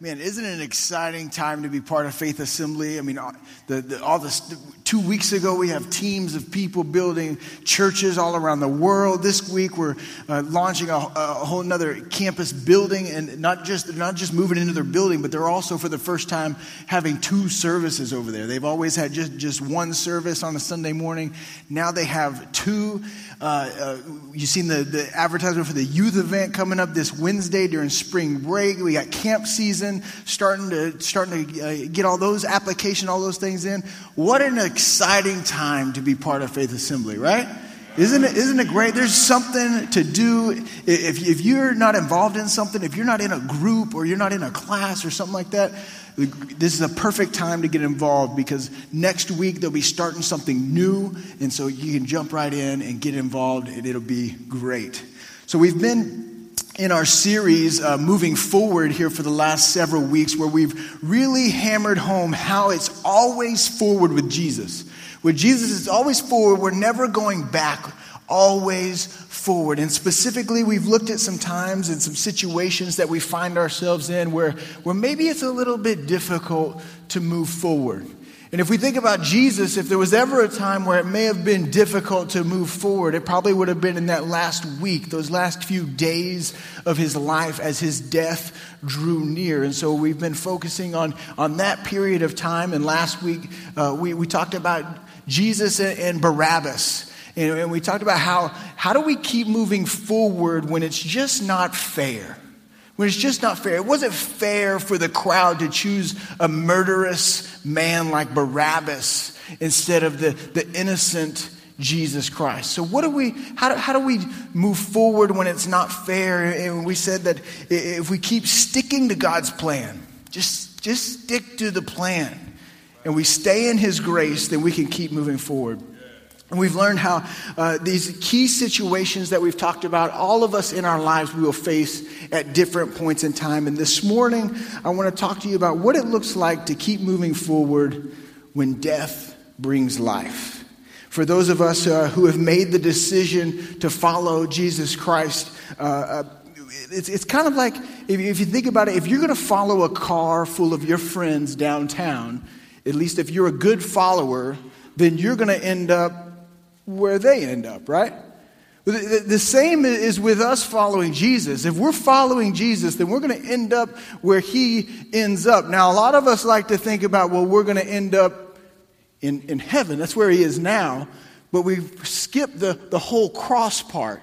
Man, isn't it an exciting time to be part of Faith Assembly? I mean, uh, the, the, all this, two weeks ago, we have teams of people building churches all around the world. This week, we're uh, launching a, a whole other campus building, and not just they're not just moving into their building, but they're also for the first time having two services over there. They've always had just just one service on a Sunday morning. Now they have two. Uh, uh, you've seen the, the advertisement for the youth event coming up this Wednesday during spring break. We got camp season starting to starting to uh, get all those application, all those things in. What an exciting time to be part of Faith Assembly, right? Isn't it, isn't it great? There's something to do. If, if you're not involved in something, if you're not in a group or you're not in a class or something like that, this is a perfect time to get involved because next week they'll be starting something new. And so you can jump right in and get involved, and it'll be great. So we've been in our series uh, moving forward here for the last several weeks where we've really hammered home how it's always forward with Jesus. With Jesus, it's always forward. We're never going back always forward. And specifically, we've looked at some times and some situations that we find ourselves in where, where maybe it's a little bit difficult to move forward. And if we think about Jesus, if there was ever a time where it may have been difficult to move forward, it probably would have been in that last week, those last few days of his life as his death drew near. And so we've been focusing on, on that period of time. And last week, uh, we, we talked about Jesus and, and Barabbas. And we talked about how, how do we keep moving forward when it's just not fair? When it's just not fair. It wasn't fair for the crowd to choose a murderous man like Barabbas instead of the, the innocent Jesus Christ. So what do we, how do, how do we move forward when it's not fair? And we said that if we keep sticking to God's plan, just, just stick to the plan, and we stay in his grace, then we can keep moving forward. And we've learned how uh, these key situations that we've talked about, all of us in our lives, we will face at different points in time. And this morning, I want to talk to you about what it looks like to keep moving forward when death brings life. For those of us uh, who have made the decision to follow Jesus Christ, uh, uh it's, it's kind of like if, if you think about it, if you're going to follow a car full of your friends downtown, at least if you're a good follower, then you're going to end up where they end up, right? The same is with us following Jesus. If we're following Jesus, then we're going to end up where he ends up. Now, a lot of us like to think about, well, we're going to end up in, in heaven. That's where he is now. But we've skipped the, the whole cross part.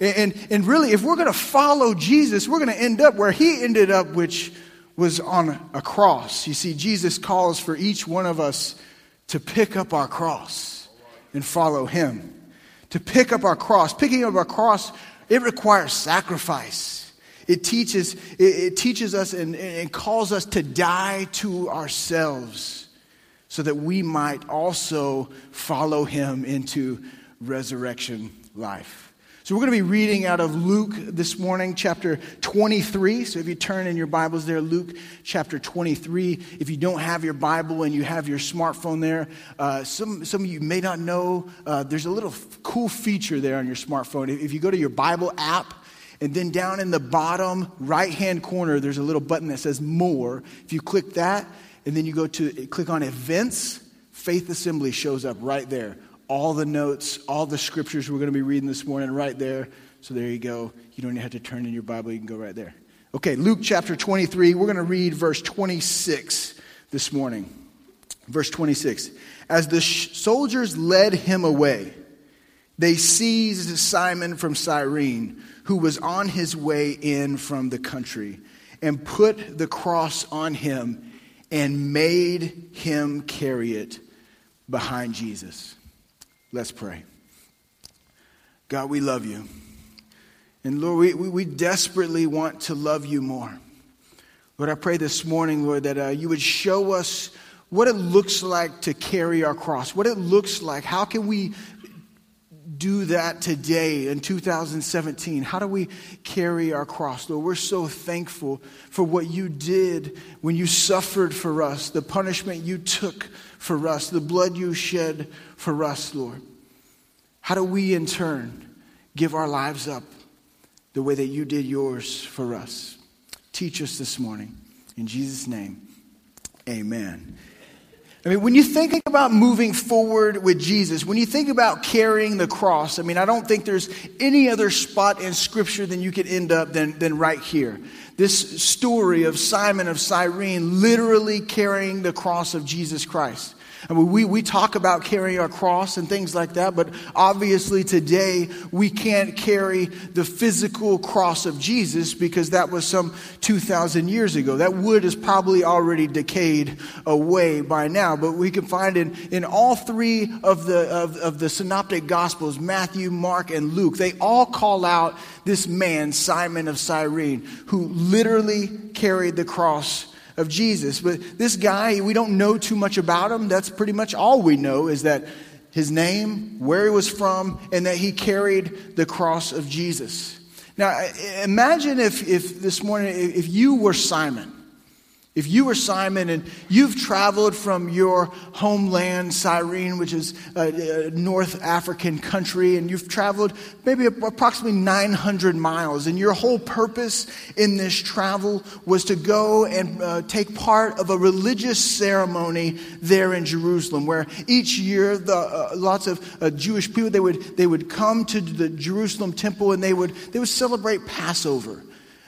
And, and, and really, if we're going to follow Jesus, we're going to end up where he ended up, which was on a cross. You see, Jesus calls for each one of us to pick up our cross and follow him. To pick up our cross, picking up our cross, it requires sacrifice. It teaches, it, it teaches us and, and calls us to die to ourselves so that we might also follow him into resurrection life. So we're going to be reading out of Luke this morning, chapter 23. So if you turn in your Bibles there, Luke chapter 23. If you don't have your Bible and you have your smartphone there, uh, some, some of you may not know uh, there's a little f- cool feature there on your smartphone. If you go to your Bible app, and then down in the bottom right hand corner, there's a little button that says More. If you click that, and then you go to click on Events, Faith Assembly shows up right there all the notes, all the scriptures we're going to be reading this morning right there. So there you go. You don't have to turn in your Bible, you can go right there. Okay, Luke chapter 23. We're going to read verse 26 this morning. Verse 26. As the sh- soldiers led him away, they seized Simon from Cyrene, who was on his way in from the country, and put the cross on him and made him carry it behind Jesus. Let's pray. God, we love you. And Lord, we, we, we desperately want to love you more. Lord, I pray this morning, Lord, that uh, you would show us what it looks like to carry our cross, what it looks like. How can we do that today in 2017? How do we carry our cross? Lord, we're so thankful for what you did when you suffered for us, the punishment you took for us, the blood you shed for us, Lord. How do we, in turn, give our lives up the way that you did yours for us? Teach us this morning. In Jesus' name, amen. I mean, when you think about moving forward with Jesus, when you think about carrying the cross, I mean, I don't think there's any other spot in Scripture than you could end up than, than right here. This story of Simon of Cyrene literally carrying the cross of Jesus Christ. I mean, we, we talk about carrying our cross and things like that, but obviously today we can't carry the physical cross of Jesus because that was some 2,000 years ago. That wood is probably already decayed away by now, but we can find in, in all three of the, of, of the synoptic gospels, Matthew, Mark, and Luke, they all call out this man, Simon of Cyrene, who literally carried the cross of Jesus. But this guy, we don't know too much about him. That's pretty much all we know is that his name, where he was from, and that he carried the cross of Jesus. Now, imagine if, if this morning, if you were Simon if you were Simon and you've traveled from your homeland, Cyrene, which is a, North African country, and you've traveled maybe approximately 900 miles, and your whole purpose in this travel was to go and uh, take part of a religious ceremony there in Jerusalem, where each year the, uh, lots of uh, Jewish people they would they would come to the Jerusalem temple and they would they would celebrate Passover.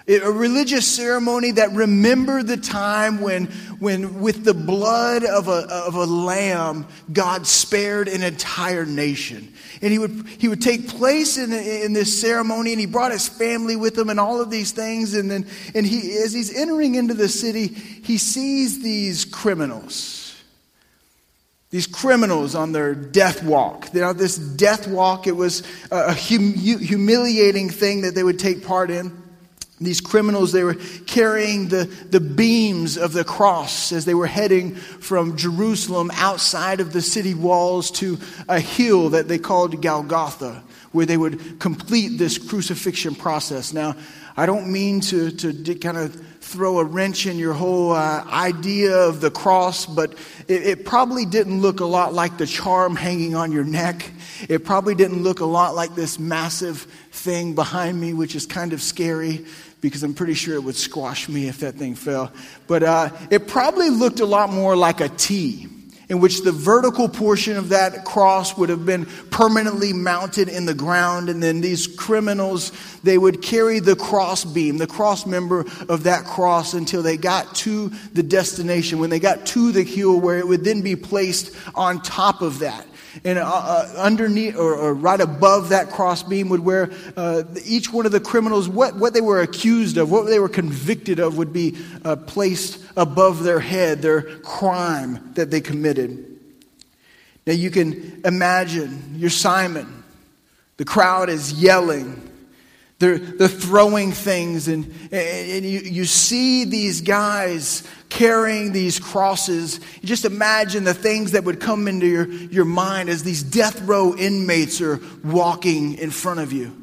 A religious ceremony that remembered the time when, when with the blood of a, of a lamb, God spared an entire nation. And he would, he would take place in, in this ceremony, and he brought his family with him and all of these things. And then, and he, as he's entering into the city, he sees these criminals these criminals on their death walk. Now, this death walk, it was a hum- humiliating thing that they would take part in. These criminals, they were carrying the, the beams of the cross as they were heading from Jerusalem outside of the city walls to a hill that they called Golgotha, where they would complete this crucifixion process. Now, I don't mean to, to kind of throw a wrench in your whole uh, idea of the cross, but it, it probably didn't look a lot like the charm hanging on your neck. It probably didn't look a lot like this massive thing behind me, which is kind of scary because I'm pretty sure it would squash me if that thing fell. But uh, it probably looked a lot more like a T, in which the vertical portion of that cross would have been permanently mounted in the ground, and then these criminals they would carry the cross beam, the cross member of that cross, until they got to the destination. When they got to the hill, where it would then be placed on top of that. And uh, uh, underneath or, or, right above that crossbeam would where uh, each one of the criminals, what, what they were accused of, what they were convicted of, would be uh, placed above their head, their crime that they committed. Now you can imagine you're Simon. The crowd is yelling. They're, they're throwing things, and, and you, you see these guys carrying these crosses. You just imagine the things that would come into your, your mind as these death row inmates are walking in front of you.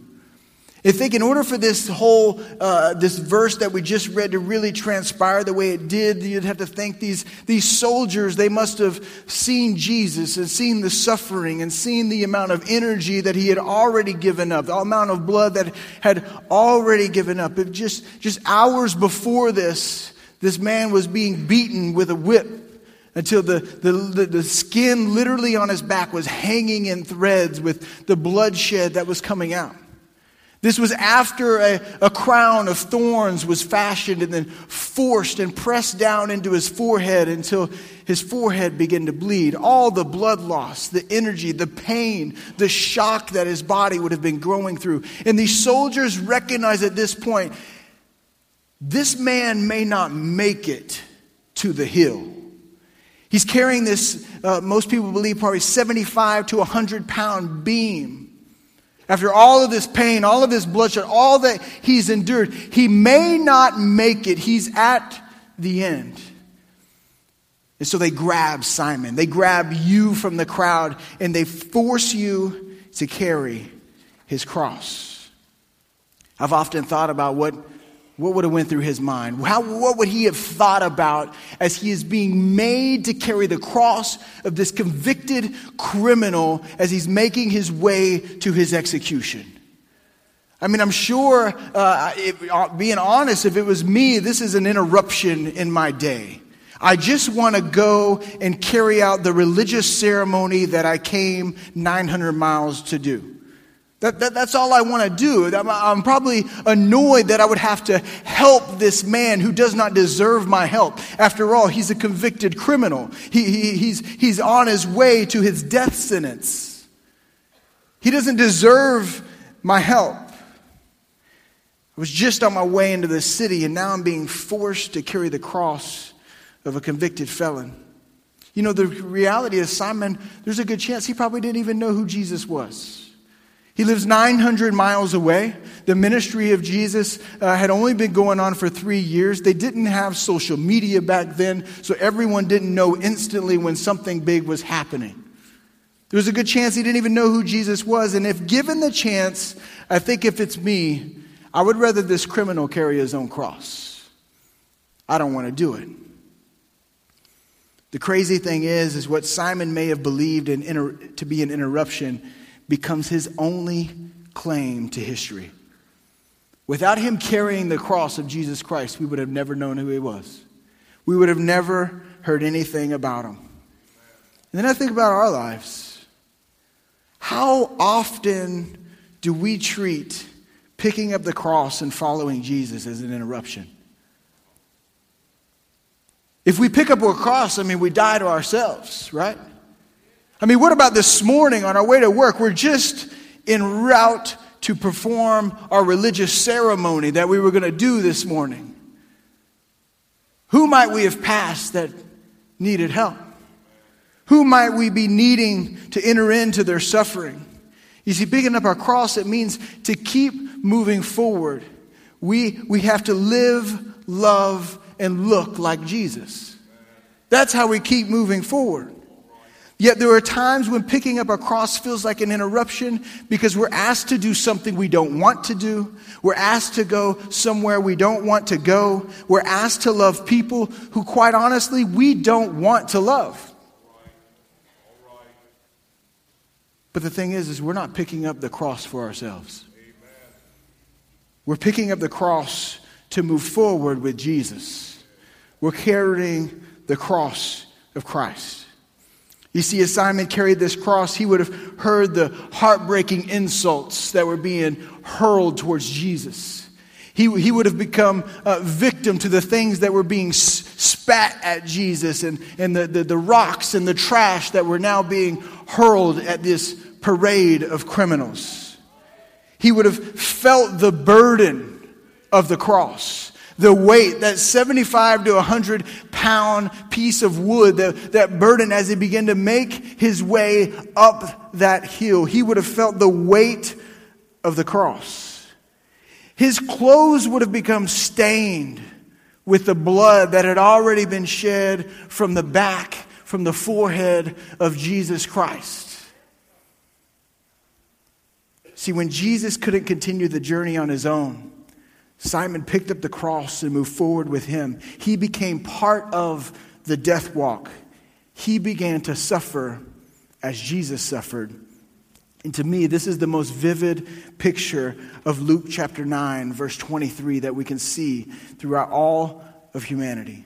I think in order for this whole, uh, this verse that we just read to really transpire the way it did, you'd have to think these, these soldiers, they must have seen Jesus and seen the suffering and seen the amount of energy that he had already given up, the amount of blood that had already given up. It just, just hours before this, this man was being beaten with a whip until the, the, the, the, skin literally on his back was hanging in threads with the bloodshed that was coming out. This was after a, a crown of thorns was fashioned and then forced and pressed down into his forehead until his forehead began to bleed. All the blood loss, the energy, the pain, the shock that his body would have been growing through. And these soldiers recognize at this point this man may not make it to the hill. He's carrying this, uh, most people believe, probably 75 to 100 pound beam after all of this pain, all of this bloodshed, all that he's endured, he may not make it. He's at the end. And so they grab Simon. They grab you from the crowd and they force you to carry his cross. I've often thought about what, what would have went through his mind. How, what would he have thought about as he is being made to carry the cross of this convicted criminal as he's making his way to his execution? I mean, I'm sure, uh, uh, being honest, if it was me, this is an interruption in my day. I just want to go and carry out the religious ceremony that I came 900 miles to do. That, that, that's all I want to do. I'm, I'm, probably annoyed that I would have to help this man who does not deserve my help. After all, he's a convicted criminal. He, he, he's, he's on his way to his death sentence. He doesn't deserve my help. I was just on my way into the city, and now I'm being forced to carry the cross of a convicted felon. You know, the reality is, Simon, there's a good chance he probably didn't even know who Jesus was. He lives 900 miles away. The ministry of Jesus uh, had only been going on for three years. They didn't have social media back then, so everyone didn't know instantly when something big was happening. There was a good chance he didn't even know who Jesus was. And if given the chance, I think if it's me, I would rather this criminal carry his own cross. I don't want to do it. The crazy thing is, is what Simon may have believed in inter- to be an interruption becomes his only claim to history. Without him carrying the cross of Jesus Christ, we would have never known who he was. We would have never heard anything about him. And then I think about our lives. How often do we treat picking up the cross and following Jesus as an interruption? If we pick up a cross, I mean, we die to ourselves, right? I mean, what about this morning on our way to work? We're just en route to perform our religious ceremony that we were going to do this morning. Who might we have passed that needed help? Who might we be needing to enter into their suffering? You see, picking up our cross, it means to keep moving forward. We, we have to live, love, and look like Jesus. That's how we keep moving forward. Yet there are times when picking up a cross feels like an interruption because we're asked to do something we don't want to do. We're asked to go somewhere we don't want to go. We're asked to love people who, quite honestly, we don't want to love. But the thing is, is we're not picking up the cross for ourselves. We're picking up the cross to move forward with Jesus. We're carrying the cross of Christ. You see, as Simon carried this cross, he would have heard the heartbreaking insults that were being hurled towards Jesus. He, he would have become a victim to the things that were being spat at Jesus and, and the, the, the rocks and the trash that were now being hurled at this parade of criminals. He would have felt the burden of the cross the weight, that 75 to 100 pound piece of wood, that, that burden as he began to make his way up that hill. He would have felt the weight of the cross. His clothes would have become stained with the blood that had already been shed from the back, from the forehead of Jesus Christ. See, when Jesus couldn't continue the journey on his own, Simon picked up the cross and moved forward with him. He became part of the death walk. He began to suffer as Jesus suffered. And to me, this is the most vivid picture of Luke chapter 9, verse 23, that we can see throughout all of humanity.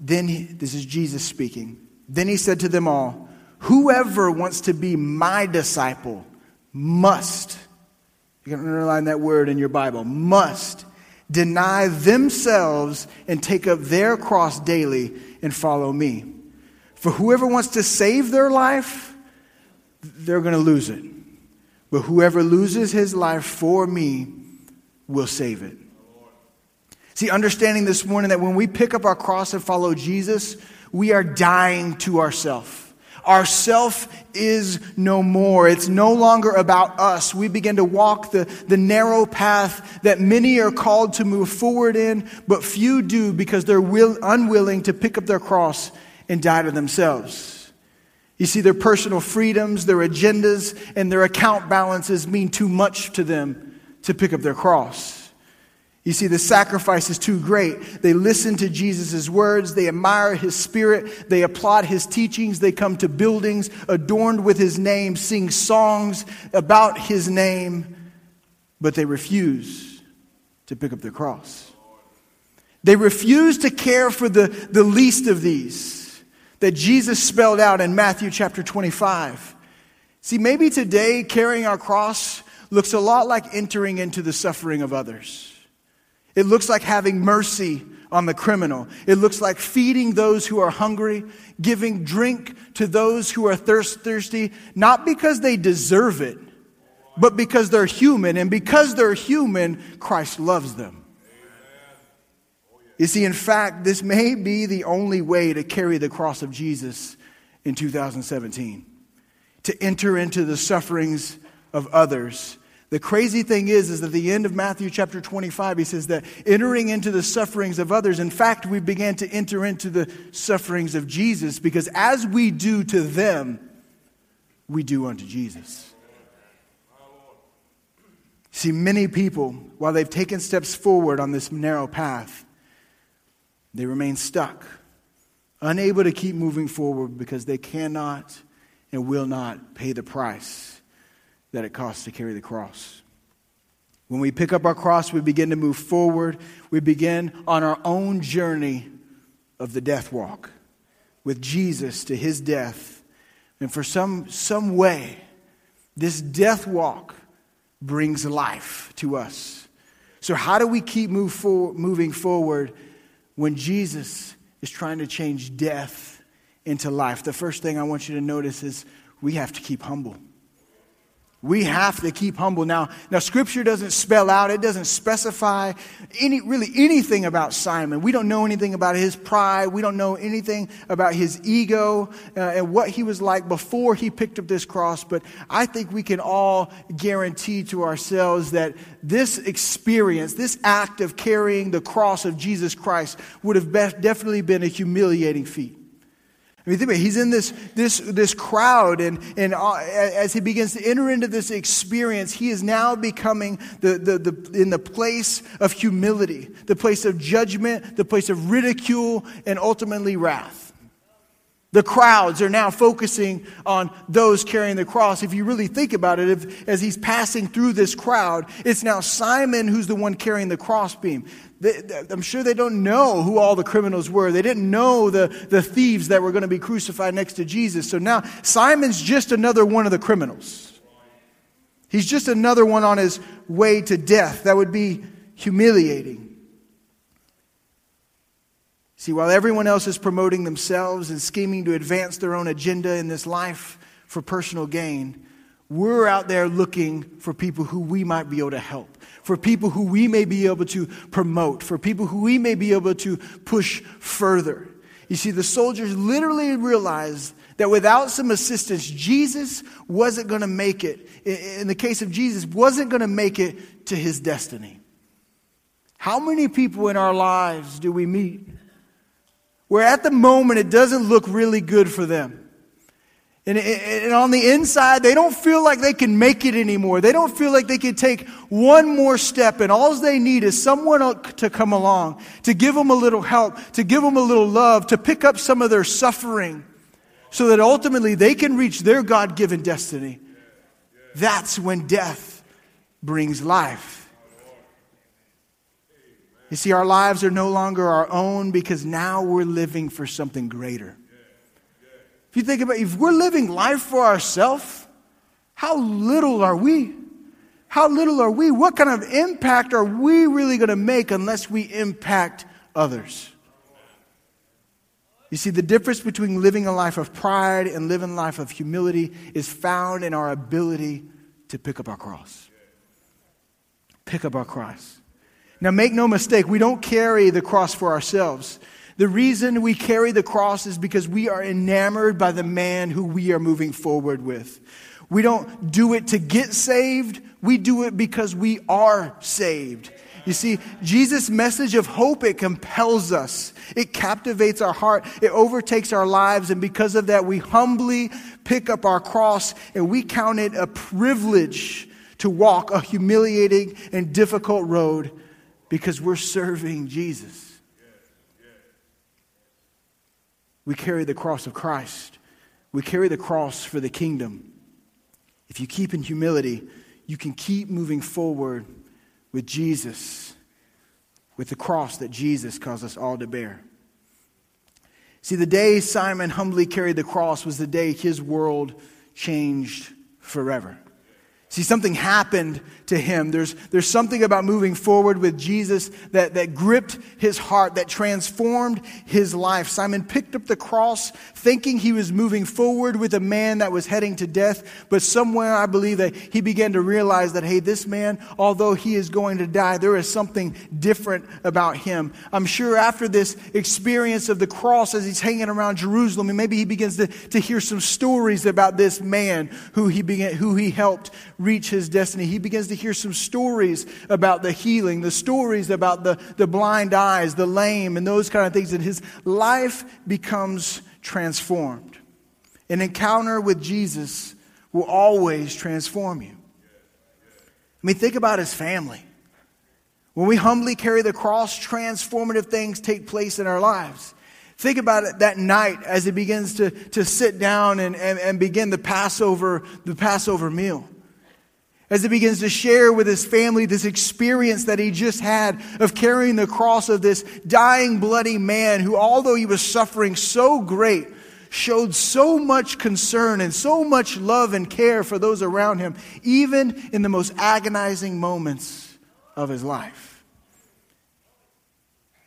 Then, he, this is Jesus speaking. Then he said to them all, Whoever wants to be my disciple must, you can underline that word in your Bible, must deny themselves and take up their cross daily and follow me. For whoever wants to save their life, they're going to lose it. But whoever loses his life for me will save it. See, understanding this morning that when we pick up our cross and follow Jesus, we are dying to ourselves. Our self is no more. It's no longer about us. We begin to walk the, the narrow path that many are called to move forward in, but few do because they're will, unwilling to pick up their cross and die to themselves. You see, their personal freedoms, their agendas, and their account balances mean too much to them to pick up their cross. You see, the sacrifice is too great. They listen to Jesus' words, they admire his spirit, they applaud his teachings, they come to buildings adorned with his name, sing songs about his name, but they refuse to pick up their cross. They refuse to care for the, the least of these that Jesus spelled out in Matthew chapter 25. See, maybe today carrying our cross looks a lot like entering into the suffering of others. It looks like having mercy on the criminal. It looks like feeding those who are hungry, giving drink to those who are thirst, thirsty, not because they deserve it, but because they're human. And because they're human, Christ loves them. You see, in fact, this may be the only way to carry the cross of Jesus in 2017 to enter into the sufferings of others the crazy thing is, is at the end of Matthew chapter 25, he says that entering into the sufferings of others, in fact, we began to enter into the sufferings of Jesus because as we do to them, we do unto Jesus. See, many people, while they've taken steps forward on this narrow path, they remain stuck, unable to keep moving forward because they cannot and will not pay the price that it costs to carry the cross. When we pick up our cross, we begin to move forward. We begin on our own journey of the death walk with Jesus to his death. And for some, some way, this death walk brings life to us. So, how do we keep move for, moving forward when Jesus is trying to change death into life? The first thing I want you to notice is we have to keep humble. We have to keep humble. Now, now scripture doesn't spell out, it doesn't specify any, really anything about Simon. We don't know anything about his pride. We don't know anything about his ego uh, and what he was like before he picked up this cross. But I think we can all guarantee to ourselves that this experience, this act of carrying the cross of Jesus Christ would have definitely been a humiliating feat. I mean, think about it. He's in this, this, this crowd, and, and uh, as he begins to enter into this experience, he is now becoming the, the, the, in the place of humility, the place of judgment, the place of ridicule, and ultimately wrath. The crowds are now focusing on those carrying the cross. If you really think about it, if, as he's passing through this crowd, it's now Simon who's the one carrying the crossbeam. I'm sure they don't know who all the criminals were. They didn't know the, the thieves that were going to be crucified next to Jesus. So now Simon's just another one of the criminals. He's just another one on his way to death. That would be humiliating. See, while everyone else is promoting themselves and scheming to advance their own agenda in this life for personal gain, we're out there looking for people who we might be able to help for people who we may be able to promote, for people who we may be able to push further. You see, the soldiers literally realized that without some assistance, Jesus wasn't going to make it. In the case of Jesus, wasn't going to make it to his destiny. How many people in our lives do we meet where at the moment it doesn't look really good for them? And, and, on the inside, they don't feel like they can make it anymore. They don't feel like they can take one more step. And all they need is someone to come along, to give them a little help, to give them a little love, to pick up some of their suffering so that ultimately they can reach their God given destiny. That's when death brings life. You see, our lives are no longer our own because now we're living for something greater. If you think about it, if we're living life for ourselves, how little are we? How little are we? What kind of impact are we really going to make unless we impact others? You see, the difference between living a life of pride and living a life of humility is found in our ability to pick up our cross. Pick up our cross. Now, make no mistake, we don't carry the cross for ourselves. The reason we carry the cross is because we are enamored by the man who we are moving forward with. We don't do it to get saved, we do it because we are saved. You see, Jesus' message of hope, it compels us. It captivates our heart. It overtakes our lives. And because of that, we humbly pick up our cross and we count it a privilege to walk a humiliating and difficult road because we're serving Jesus. We carry the cross of Christ. We carry the cross for the kingdom. If you keep in humility, you can keep moving forward with Jesus, with the cross that Jesus caused us all to bear. See, the day Simon humbly carried the cross was the day his world changed forever. See, something happened to him. There's, there's something about moving forward with Jesus that, that gripped his heart, that transformed his life. Simon picked up the cross thinking he was moving forward with a man that was heading to death. But somewhere I believe that he began to realize that, hey, this man, although he is going to die, there is something different about him. I'm sure after this experience of the cross as he's hanging around Jerusalem, maybe he begins to, to hear some stories about this man who he began, who he helped reach his destiny. He begins to hear some stories about the healing, the stories about the, the blind eyes, the lame, and those kind of things. And his life becomes transformed. An encounter with Jesus will always transform you. I mean, think about his family. When we humbly carry the cross, transformative things take place in our lives. Think about it that night as he begins to, to sit down and, and, and begin the Passover, the Passover meal as he begins to share with his family this experience that he just had of carrying the cross of this dying, bloody man who, although he was suffering so great, showed so much concern and so much love and care for those around him, even in the most agonizing moments of his life.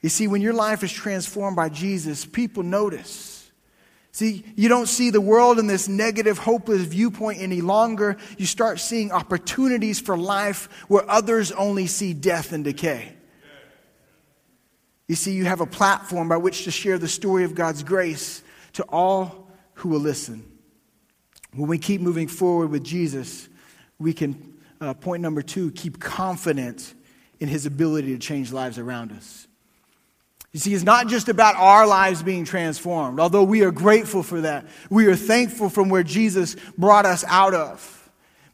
You see, when your life is transformed by Jesus, people notice. See, you don't see the world in this negative, hopeless viewpoint any longer. You start seeing opportunities for life where others only see death and decay. You see, you have a platform by which to share the story of God's grace to all who will listen. When we keep moving forward with Jesus, we can, uh, point number two, keep confident in his ability to change lives around us. You see, it's not just about our lives being transformed, although we are grateful for that. We are thankful from where Jesus brought us out of.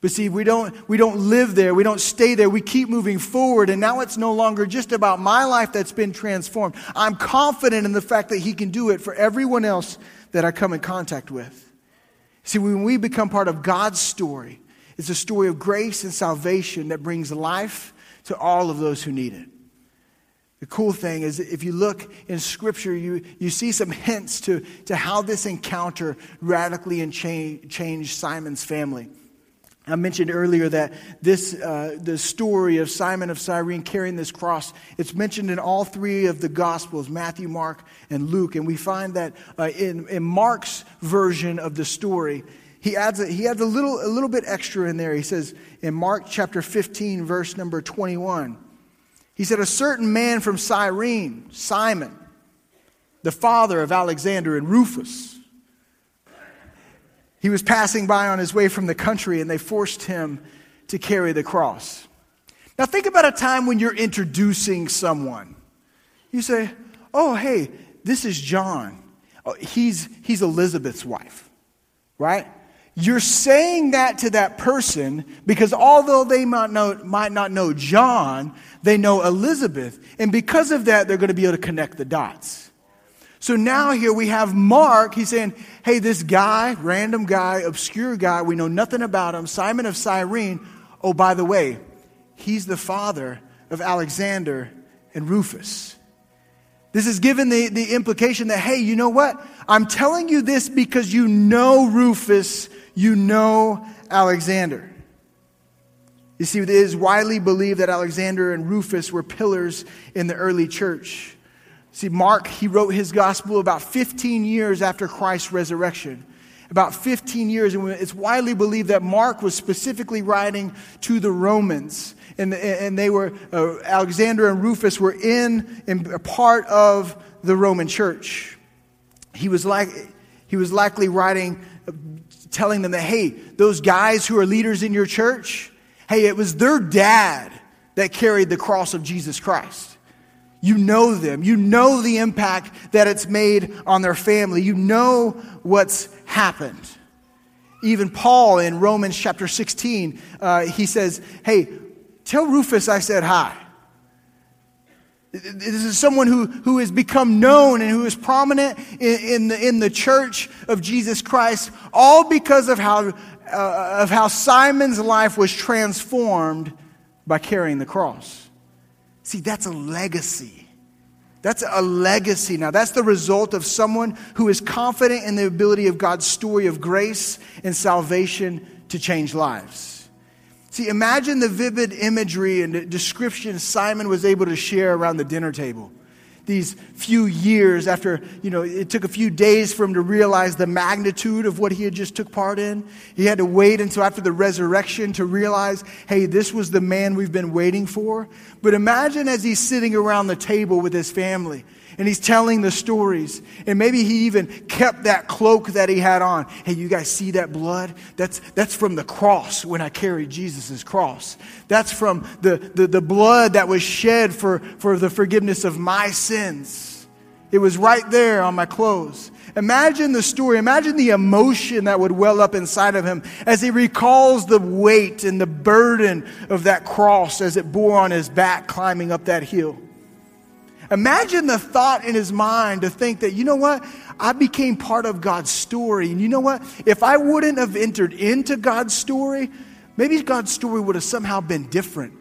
But see, we don't, we don't live there. We don't stay there. We keep moving forward. And now it's no longer just about my life that's been transformed. I'm confident in the fact that He can do it for everyone else that I come in contact with. See, when we become part of God's story, it's a story of grace and salvation that brings life to all of those who need it. The cool thing is, if you look in Scripture, you, you see some hints to, to how this encounter radically and cha- changed Simon's family. I mentioned earlier that this, uh, the story of Simon of Cyrene carrying this cross, it's mentioned in all three of the Gospels, Matthew, Mark, and Luke. And we find that uh, in, in Mark's version of the story, he adds, a, he adds a, little, a little bit extra in there. He says in Mark chapter 15, verse number 21, he said, A certain man from Cyrene, Simon, the father of Alexander and Rufus, he was passing by on his way from the country and they forced him to carry the cross. Now, think about a time when you're introducing someone. You say, Oh, hey, this is John. Oh, he's, he's Elizabeth's wife, right? You're saying that to that person because although they might, know, might not know John, they know Elizabeth. And because of that, they're going to be able to connect the dots. So now here we have Mark. He's saying, hey, this guy, random guy, obscure guy, we know nothing about him, Simon of Cyrene. Oh, by the way, he's the father of Alexander and Rufus. This is given the, the implication that, hey, you know what? I'm telling you this because you know Rufus you know Alexander. You see, it is widely believed that Alexander and Rufus were pillars in the early church. See, Mark, he wrote his gospel about 15 years after Christ's resurrection. About 15 years, and it's widely believed that Mark was specifically writing to the Romans. And, and they were, uh, Alexander and Rufus were in, in a part of the Roman church. He was, like, he was likely writing telling them that, hey, those guys who are leaders in your church, hey, it was their dad that carried the cross of Jesus Christ. You know them. You know the impact that it's made on their family. You know what's happened. Even Paul in Romans chapter 16, uh, he says, Hey, tell Rufus I said hi. This is someone who, who has become known and who is prominent in, in, the, in the church of Jesus Christ, all because of how, uh, of how Simon's life was transformed by carrying the cross. See, that's a legacy. That's a legacy. Now, that's the result of someone who is confident in the ability of God's story of grace and salvation to change lives. See, imagine the vivid imagery and description Simon was able to share around the dinner table. These few years after, you know, it took a few days for him to realize the magnitude of what he had just took part in. He had to wait until after the resurrection to realize, hey, this was the man we've been waiting for. But imagine as he's sitting around the table with his family and he's telling the stories. And maybe he even kept that cloak that he had on. Hey, you guys see that blood? That's, that's from the cross when I carried Jesus' cross. That's from the, the, the blood that was shed for, for the forgiveness of my sins. It was right there on my clothes. Imagine the story. Imagine the emotion that would well up inside of him as he recalls the weight and the burden of that cross as it bore on his back climbing up that hill. Imagine the thought in his mind to think that, you know what? I became part of God's story. And you know what? If I wouldn't have entered into God's story, maybe God's story would have somehow been different.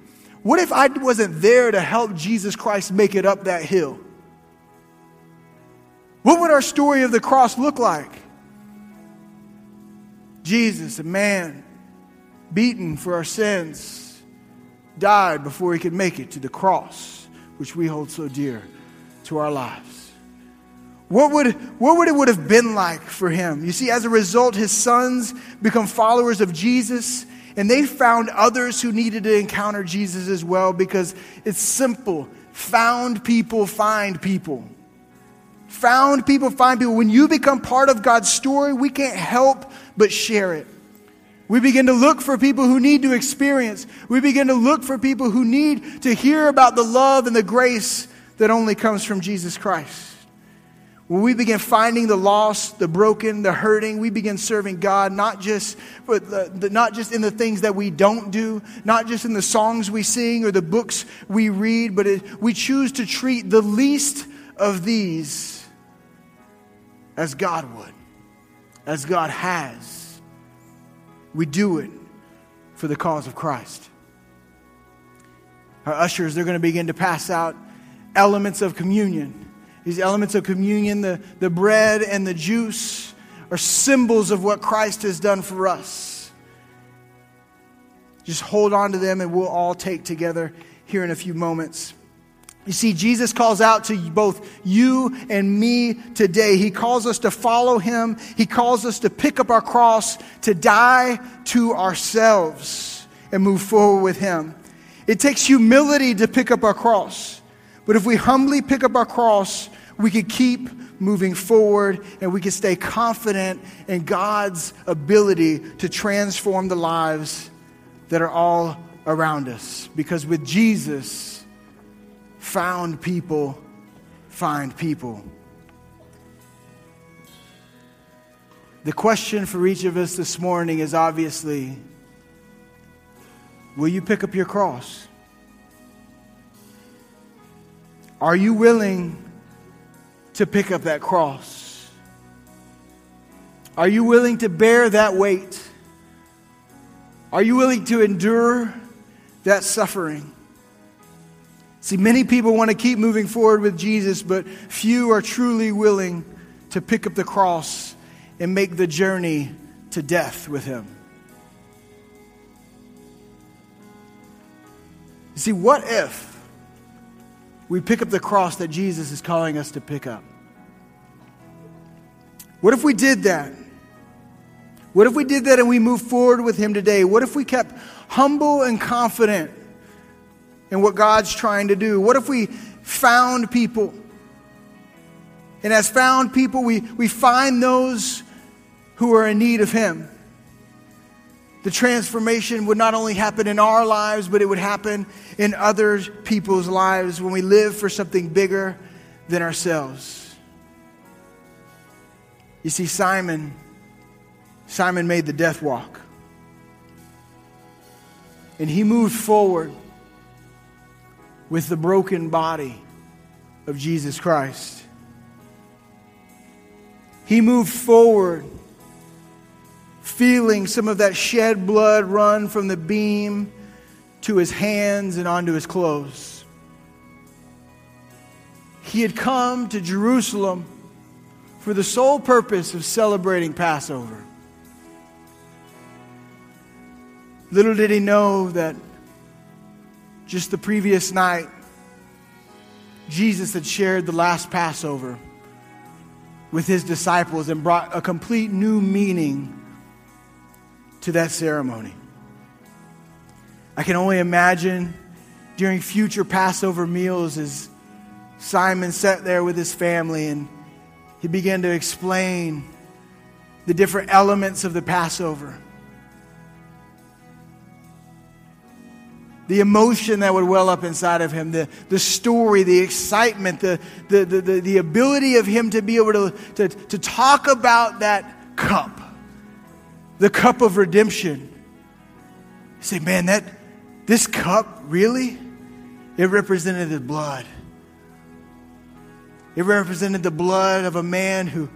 What if I wasn't there to help Jesus Christ make it up that hill? What would our story of the cross look like? Jesus, a man beaten for our sins, died before he could make it to the cross which we hold so dear to our lives. What would, what would it would have been like for him? You see, as a result, his sons become followers of Jesus, and they found others who needed to encounter Jesus as well because it's simple. Found people find people. Found people find people. When you become part of God's story, we can't help but share it. We begin to look for people who need to experience. We begin to look for people who need to hear about the love and the grace that only comes from Jesus Christ. When we begin finding the lost, the broken, the hurting, we begin serving God not just, the, the, not just in the things that we don't do, not just in the songs we sing or the books we read, but it, we choose to treat the least of these as God would, as God has. We do it for the cause of Christ. Our ushers, they're going to begin to pass out elements of communion. These elements of communion, the, the bread and the juice, are symbols of what Christ has done for us. Just hold on to them and we'll all take together here in a few moments. You see, Jesus calls out to both you and me today. He calls us to follow him. He calls us to pick up our cross, to die to ourselves and move forward with him. It takes humility to pick up our cross. But if we humbly pick up our cross, we can keep moving forward and we can stay confident in God's ability to transform the lives that are all around us. Because with Jesus, found people find people. The question for each of us this morning is obviously will you pick up your cross? Are you willing to pick up that cross? Are you willing to bear that weight? Are you willing to endure that suffering? See, many people want to keep moving forward with Jesus, but few are truly willing to pick up the cross and make the journey to death with Him. See, what if we pick up the cross that Jesus is calling us to pick up? What if we did that? What if we did that and we moved forward with Him today? What if we kept humble and confident? And what God's trying to do? What if we found people? And as found people, we, we find those who are in need of Him. the transformation would not only happen in our lives, but it would happen in other people's lives when we live for something bigger than ourselves. You see, Simon, Simon made the death walk. And he moved forward with the broken body of Jesus Christ. He moved forward, feeling some of that shed blood run from the beam to his hands and onto his clothes. He had come to Jerusalem for the sole purpose of celebrating Passover. Little did he know that just the previous night, Jesus had shared the last Passover with his disciples and brought a complete new meaning to that ceremony. I can only imagine during future Passover meals as Simon sat there with his family and he began to explain the different elements of the Passover. The emotion that would well up inside of him, the, the story, the excitement, the, the, the, the, ability of him to be able to, to, to talk about that cup, the cup of redemption. say, man, that this cup, really? It represented the blood. It represented the blood of a man who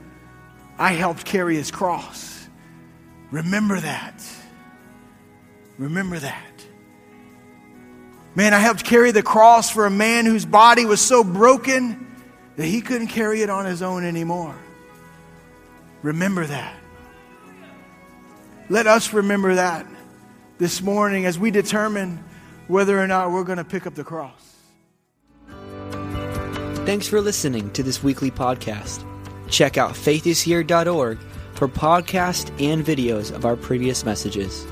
I helped carry his cross. Remember that. Remember that. Man, I helped carry the cross for a man whose body was so broken that he couldn't carry it on his own anymore. Remember that. Let us remember that this morning as we determine whether or not we're going to pick up the cross. Thanks for listening to this weekly podcast. Check out faithishere.org for podcasts and videos of our previous messages.